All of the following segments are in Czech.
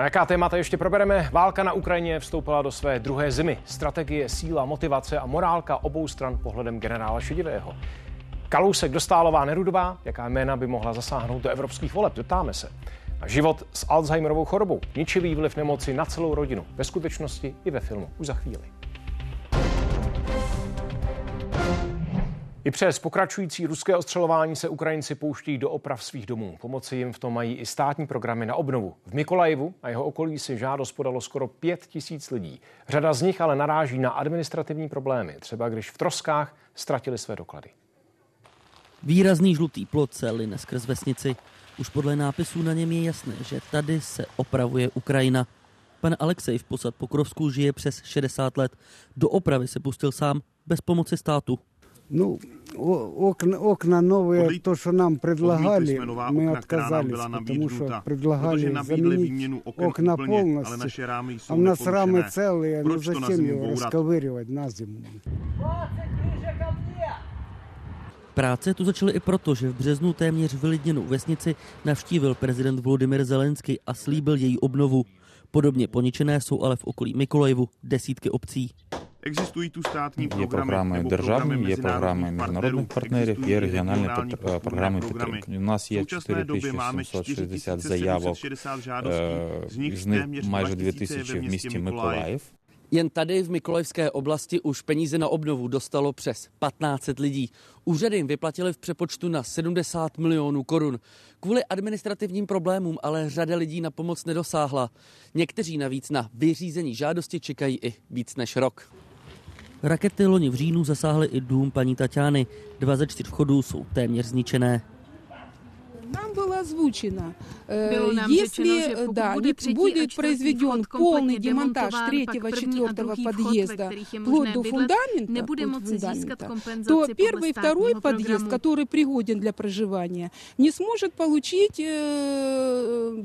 A jaká témata ještě probereme? Válka na Ukrajině vstoupila do své druhé zimy. Strategie, síla, motivace a morálka obou stran pohledem generála Šedivého. Kalousek, Dostálová, Nerudová, jaká jména by mohla zasáhnout do evropských voleb, dotáme se. A život s Alzheimerovou chorobou, ničivý vliv nemoci na celou rodinu, ve skutečnosti i ve filmu. Už za chvíli. I přes pokračující ruské ostřelování se Ukrajinci pouští do oprav svých domů. Pomoci jim v tom mají i státní programy na obnovu. V Mikolajevu a jeho okolí si žádost podalo skoro pět tisíc lidí. Řada z nich ale naráží na administrativní problémy, třeba když v troskách ztratili své doklady. Výrazný žlutý plot se line skrz vesnici. Už podle nápisů na něm je jasné, že tady se opravuje Ukrajina. Pan Alexej v Posad Pokrovsku žije přes 60 let. Do opravy se pustil sám, bez pomoci státu. Ну, окна, окна новые, Odlít, to, что нам предлагали, мы okna, отказались, потому что предлагали заменить окна полностью. А у нас рамы целые, ну зачем его расковыривать на зиму? Práce tu začaly i proto, že v březnu téměř vylidněnou vesnici navštívil prezident Volodymyr Zelensky a slíbil její obnovu. Podobně poničené jsou ale v okolí Mikolajevu desítky obcí. Existují tu státní programy, є програми державні, є програми міжнародних партнерів, є регіональні програми підтримки. У нас є 4760 заявок, з них майже 2000 в місті Миколаїв. Jen tady v Mikolajské oblasti už peníze na obnovu dostalo přes 1500 lidí. Úřady jim vyplatili v přepočtu na 70 milionů korun. Kvůli administrativním problémům ale řada lidí na pomoc nedosáhla. Někteří navíc na vyřízení žádosti čekají i víc než rok. Rakety loni v říjnu zasáhly i dům paní Tatiany. Dva ze čtyř vchodů jsou téměř zničené. Нам было озвучено, если да, будет, будет произведен полный демонтаж третьего, четвертого подъезда, вплоть до фундамента, фундамента то первый и второй подъезд, который пригоден для проживания, не сможет получить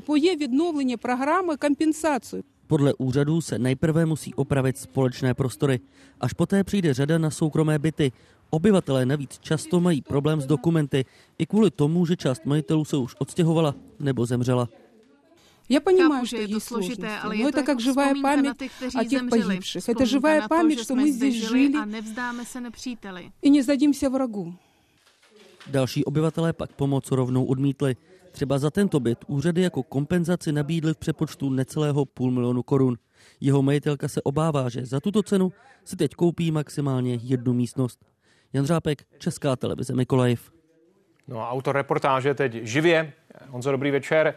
по є відновлення програми компенсацию. Podle úřadů se nejprve musí opravit společné prostory, až poté přijde řada na soukromé byty. Obyvatelé navíc často mají problém s dokumenty, i kvůli tomu, že část majitelů se už odstěhovala nebo zemřela. Я понимаю, что есть сложности, ale но это как живая память о тех погибших. Это живая память, что мы здесь жили и не сдадимся врагу. Další obyvatelé pak pomoc rovnou odmítli. Třeba za tento byt úřady jako kompenzaci nabídly v přepočtu necelého půl milionu korun. Jeho majitelka se obává, že za tuto cenu si teď koupí maximálně jednu místnost. Jan Řápek, Česká televize Mikolajiv. No a autor reportáže teď živě. Honzo, dobrý večer.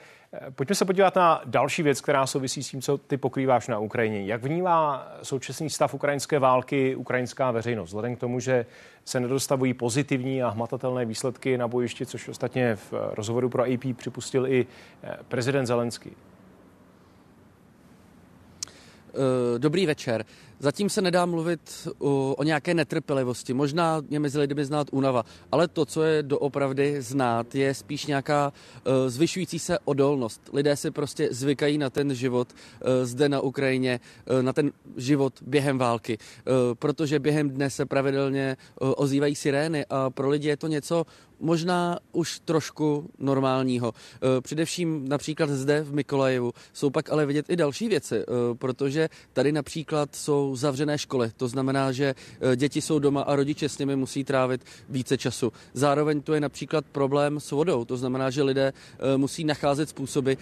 Pojďme se podívat na další věc, která souvisí s tím, co ty pokrýváš na Ukrajině. Jak vnímá současný stav ukrajinské války ukrajinská veřejnost? Vzhledem k tomu, že se nedostavují pozitivní a hmatatelné výsledky na bojišti, což ostatně v rozhovoru pro AP připustil i prezident Zelenský. Dobrý večer. Zatím se nedá mluvit o, o nějaké netrpělivosti. Možná je mezi lidmi znát únava, ale to, co je doopravdy znát, je spíš nějaká uh, zvyšující se odolnost. Lidé si prostě zvykají na ten život uh, zde na Ukrajině, uh, na ten život během války, uh, protože během dne se pravidelně uh, ozývají sirény a pro lidi je to něco možná už trošku normálního. Především například zde v Mikolajevu jsou pak ale vidět i další věci, protože tady například jsou zavřené školy. To znamená, že e, děti jsou doma a rodiče s nimi musí trávit více času. Zároveň to je například problém s vodou. To znamená, že lidé e, musí nacházet způsoby, e,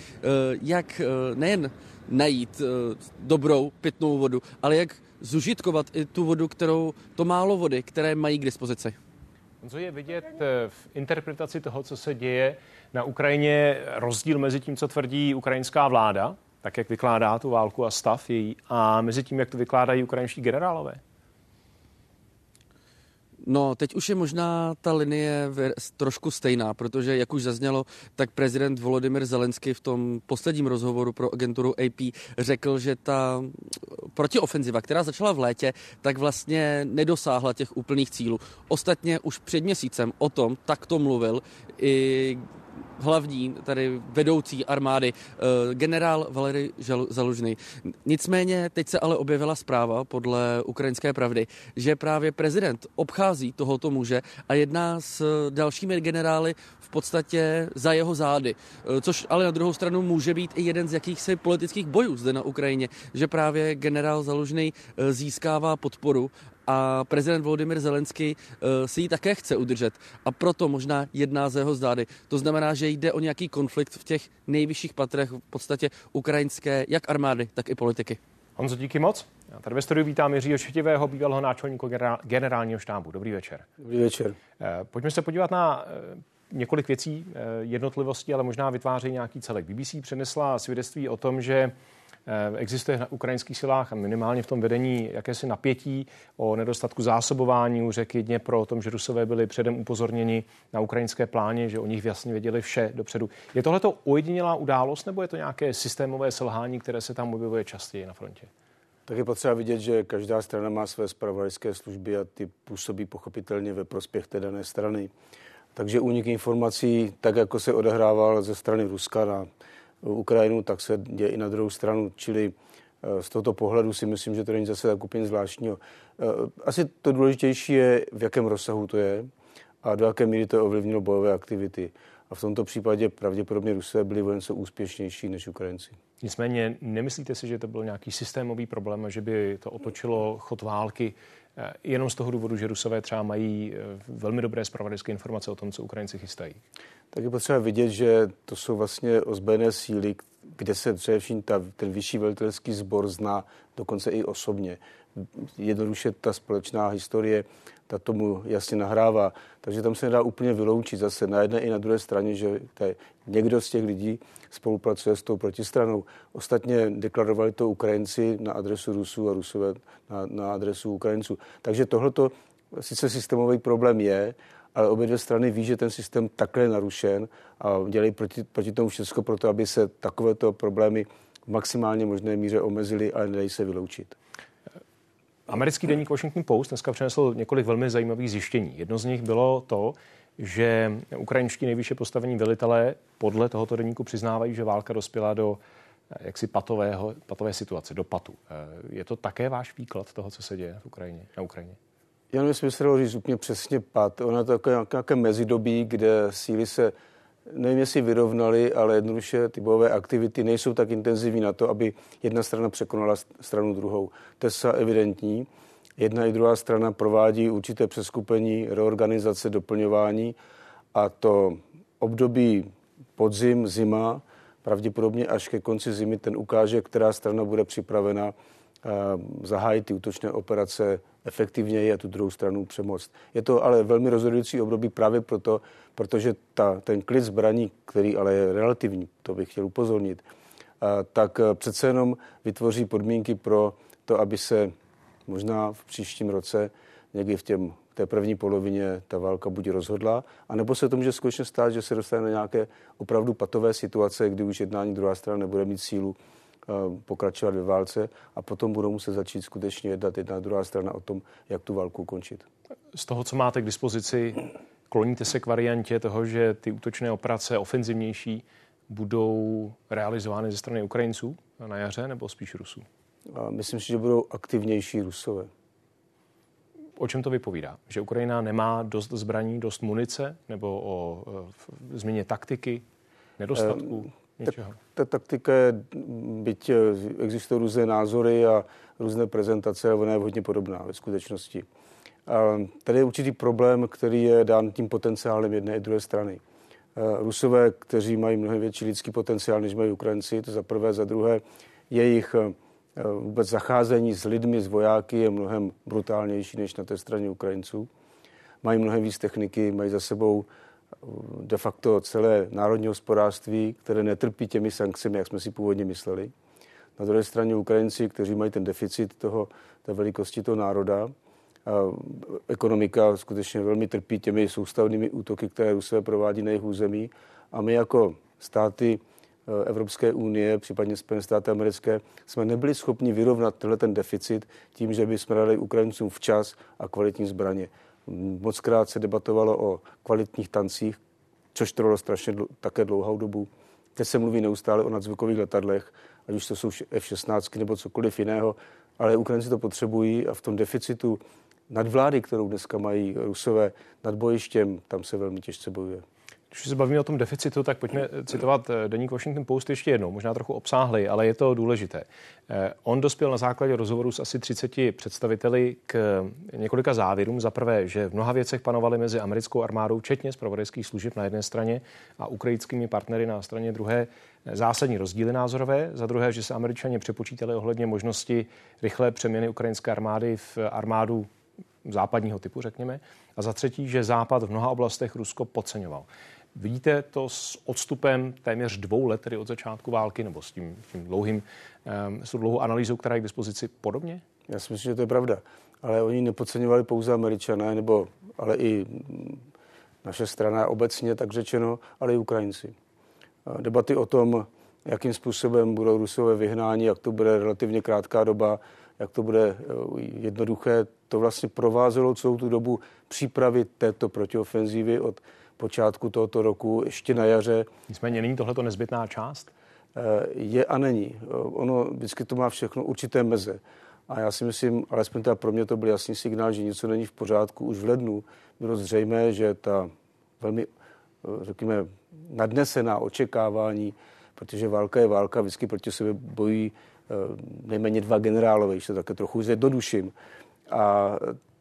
jak nejen najít dobrou pitnou vodu, ale jak zužitkovat i tu vodu, kterou, to málo vody, které mají k dispozici. Co je vidět v interpretaci toho, co se děje na Ukrajině, rozdíl mezi tím, co tvrdí ukrajinská vláda tak jak vykládá tu válku a stav její, a mezi tím, jak to vykládají ukrajinští generálové? No, teď už je možná ta linie trošku stejná, protože, jak už zaznělo, tak prezident Volodymyr Zelensky v tom posledním rozhovoru pro agenturu AP řekl, že ta protiofenziva, která začala v létě, tak vlastně nedosáhla těch úplných cílů. Ostatně už před měsícem o tom takto mluvil i hlavní, tady vedoucí armády, generál Valery Zalužný. Nicméně teď se ale objevila zpráva podle ukrajinské pravdy, že právě prezident obchází tohoto muže a jedná s dalšími generály v podstatě za jeho zády. Což ale na druhou stranu může být i jeden z jakýchsi politických bojů zde na Ukrajině, že právě generál Zalužný získává podporu a prezident Volodymyr Zelensky eh, si ji také chce udržet a proto možná jedná ze jeho zdády. To znamená, že jde o nějaký konflikt v těch nejvyšších patrech v podstatě ukrajinské jak armády, tak i politiky. Honzo, díky moc. Já tady ve studiu vítám Jiřího Šetivého, bývalého náčelníka generálního štábu. Dobrý večer. Dobrý večer. Eh, pojďme se podívat na eh, několik věcí, jednotlivosti, ale možná vytváří nějaký celek. BBC přenesla svědectví o tom, že existuje na ukrajinských silách a minimálně v tom vedení jakési napětí o nedostatku zásobování u řeky Dněpro, o tom, že Rusové byli předem upozorněni na ukrajinské pláně, že o nich jasně věděli vše dopředu. Je tohle to ojedinělá událost nebo je to nějaké systémové selhání, které se tam objevuje častěji na frontě? Tak je potřeba vidět, že každá strana má své spravodajské služby a ty působí pochopitelně ve prospěch té dané strany. Takže únik informací, tak jako se odehrával ze strany Ruska na Ukrajinu, tak se děje i na druhou stranu. Čili eh, z tohoto pohledu si myslím, že to není zase tak úplně zvláštního. Eh, asi to důležitější je, v jakém rozsahu to je a do jaké míry to ovlivnilo bojové aktivity. A v tomto případě pravděpodobně Rusové byli vojence úspěšnější než Ukrajinci. Nicméně nemyslíte si, že to byl nějaký systémový problém, že by to otočilo chod války eh, jenom z toho důvodu, že Rusové třeba mají velmi dobré zpravodajské informace o tom, co Ukrajinci chystají? Tak je potřeba vidět, že to jsou vlastně ozbrojené síly, kde se především ta, ten vyšší velitelský sbor zná dokonce i osobně. Jednoduše ta společná historie ta tomu jasně nahrává. Takže tam se nedá úplně vyloučit zase na jedné i na druhé straně, že někdo z těch lidí spolupracuje s tou protistranou. Ostatně deklarovali to Ukrajinci na adresu Rusů a Rusové na, na adresu Ukrajinců. Takže tohleto sice systémový problém je, ale obě dvě strany ví, že ten systém takhle je narušen a dělají proti, proti tomu všechno pro to, aby se takovéto problémy v maximálně možné míře omezily, ale nedají se vyloučit. Americký deník Washington Post dneska přinesl několik velmi zajímavých zjištění. Jedno z nich bylo to, že ukrajinští nejvyšší postavení velitelé podle tohoto deníku přiznávají, že válka dospěla do eh, jaksi patového, patové situace, do patu. Eh, je to také váš výklad toho, co se děje v Ukrajině, na Ukrajině? Já nevím, jestli se říct úplně přesně pad. Je to takové nějaké mezidobí, kde síly se nevím, jestli vyrovnaly, ale jednoduše ty bojové aktivity nejsou tak intenzivní na to, aby jedna strana překonala stranu druhou. To je evidentní. Jedna i druhá strana provádí určité přeskupení, reorganizace, doplňování a to období podzim, zima, pravděpodobně až ke konci zimy ten ukáže, která strana bude připravena zahájit ty útočné operace efektivněji a tu druhou stranu přemoct. Je to ale velmi rozhodující období právě proto, protože ta, ten klid zbraní, který ale je relativní, to bych chtěl upozornit, tak e, přece jenom vytvoří podmínky pro to, aby se možná v příštím roce někdy v těm té první polovině ta válka buď rozhodla, anebo se to může skutečně stát, že se dostane na nějaké opravdu patové situace, kdy už jednání druhá strana nebude mít sílu pokračovat ve válce a potom budou muset začít skutečně jednat jedna a druhá strana o tom, jak tu válku ukončit. Z toho, co máte k dispozici, kloníte se k variantě toho, že ty útočné operace ofenzivnější budou realizovány ze strany Ukrajinců na jaře nebo spíš Rusů? A myslím si, že budou aktivnější Rusové. O čem to vypovídá? Že Ukrajina nemá dost zbraní, dost munice nebo o e, změně taktiky, nedostatku? Něčeho? Tak, ta taktika je, byť eh, existují různé názory a různé prezentace, ale ona je hodně podobná ve skutečnosti. A tady je určitý problém, který je dán tím potenciálem jedné i druhé strany. Eh, Rusové, kteří mají mnohem větší lidský potenciál, než mají Ukrajinci, to za prvé, za druhé, jejich eh, vůbec zacházení s lidmi, s vojáky je mnohem brutálnější než na té straně Ukrajinců. Mají mnohem víc techniky, mají za sebou de facto celé národní hospodářství, které netrpí těmi sankcemi, jak jsme si původně mysleli. Na druhé straně Ukrajinci, kteří mají ten deficit toho, té velikosti toho národa, a ekonomika skutečně velmi trpí těmi soustavnými útoky, které Rusové provádí na jejich území. A my jako státy eh, Evropské unie, případně Spojené státy americké, jsme nebyli schopni vyrovnat tenhle ten deficit tím, že by jsme dali Ukrajincům včas a kvalitní zbraně. Moc krát se debatovalo o kvalitních tancích, což trvalo strašně dl- také dlouhou dobu. Teď se mluví neustále o nadzvukových letadlech, ať už to jsou F-16 nebo cokoliv jiného, ale Ukrajinci to potřebují a v tom deficitu nadvlády, kterou dneska mají Rusové nad bojištěm, tam se velmi těžce bojuje. Když se bavíme o tom deficitu, tak pojďme citovat eh, deník Washington Post ještě jednou, možná trochu obsáhlej, ale je to důležité. Eh, on dospěl na základě rozhovoru s asi 30 představiteli k několika závěrům. Za prvé, že v mnoha věcech panovaly mezi americkou armádou, včetně zpravodajských služeb na jedné straně a ukrajinskými partnery na straně druhé, eh, zásadní rozdíly názorové. Za druhé, že se američani přepočítali ohledně možnosti rychlé přeměny ukrajinské armády v armádu západního typu, řekněme. A za třetí, že Západ v mnoha oblastech Rusko podceňoval. Vidíte to s odstupem téměř dvou let, tedy od začátku války, nebo s tím, tím dlouhým, s tou dlouhou analýzou, která je k dispozici podobně? Já si myslím, že to je pravda. Ale oni nepodceňovali pouze američané, nebo ale i naše strana obecně, tak řečeno, ale i Ukrajinci. Debaty o tom, jakým způsobem budou Rusové vyhnáni, jak to bude relativně krátká doba, jak to bude eh, jednoduché, to vlastně provázelo celou tu dobu přípravy této protiofenzívy od počátku tohoto roku, ještě na jaře. Nicméně není tohle nezbytná část? Eh, je a není. Eh, ono vždycky to má všechno určité meze. A já si myslím, alespoň teda pro mě to byl jasný signál, že něco není v pořádku. Už v lednu bylo zřejmé, že ta velmi, eh, řekněme, nadnesená očekávání, protože válka je válka, vždycky proti sebe bojí nejméně dva generálové, když to také trochu zjednoduším. A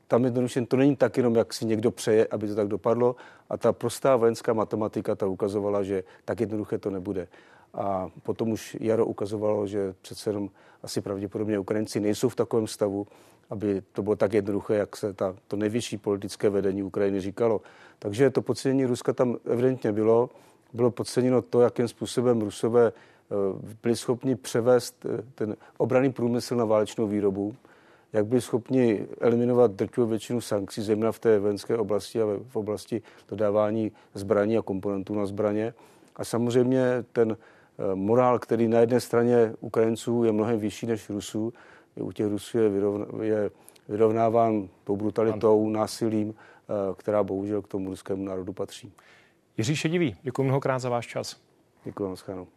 tam jednoduše to není tak jenom, jak si někdo přeje, aby to tak dopadlo. A ta prostá vojenská matematika ta ukazovala, že tak jednoduché to nebude. A potom už jaro ukazovalo, že přece jenom asi pravděpodobně Ukrajinci nejsou v takovém stavu, aby to bylo tak jednoduché, jak se ta, to nejvyšší politické vedení Ukrajiny říkalo. Takže to podcenění Ruska tam evidentně bylo. Bylo podceněno to, jakým způsobem Rusové eh, byli schopni převést eh, ten obraný průmysl na válečnou výrobu jak byli schopni eliminovat drtivou většinu sankcí, zejména v té vojenské oblasti a v oblasti dodávání zbraní a komponentů na zbraně. A samozřejmě ten eh, morál, který na jedné straně Ukrajinců je mnohem vyšší než Rusů, u těch Rusů je, vyrovn, je vyrovnáván tou brutalitou, násilím, eh, která bohužel k tomu ruskému národu patří. Jiří Šedivý, děkuji mnohokrát za váš čas. Děkuji, nashledanou.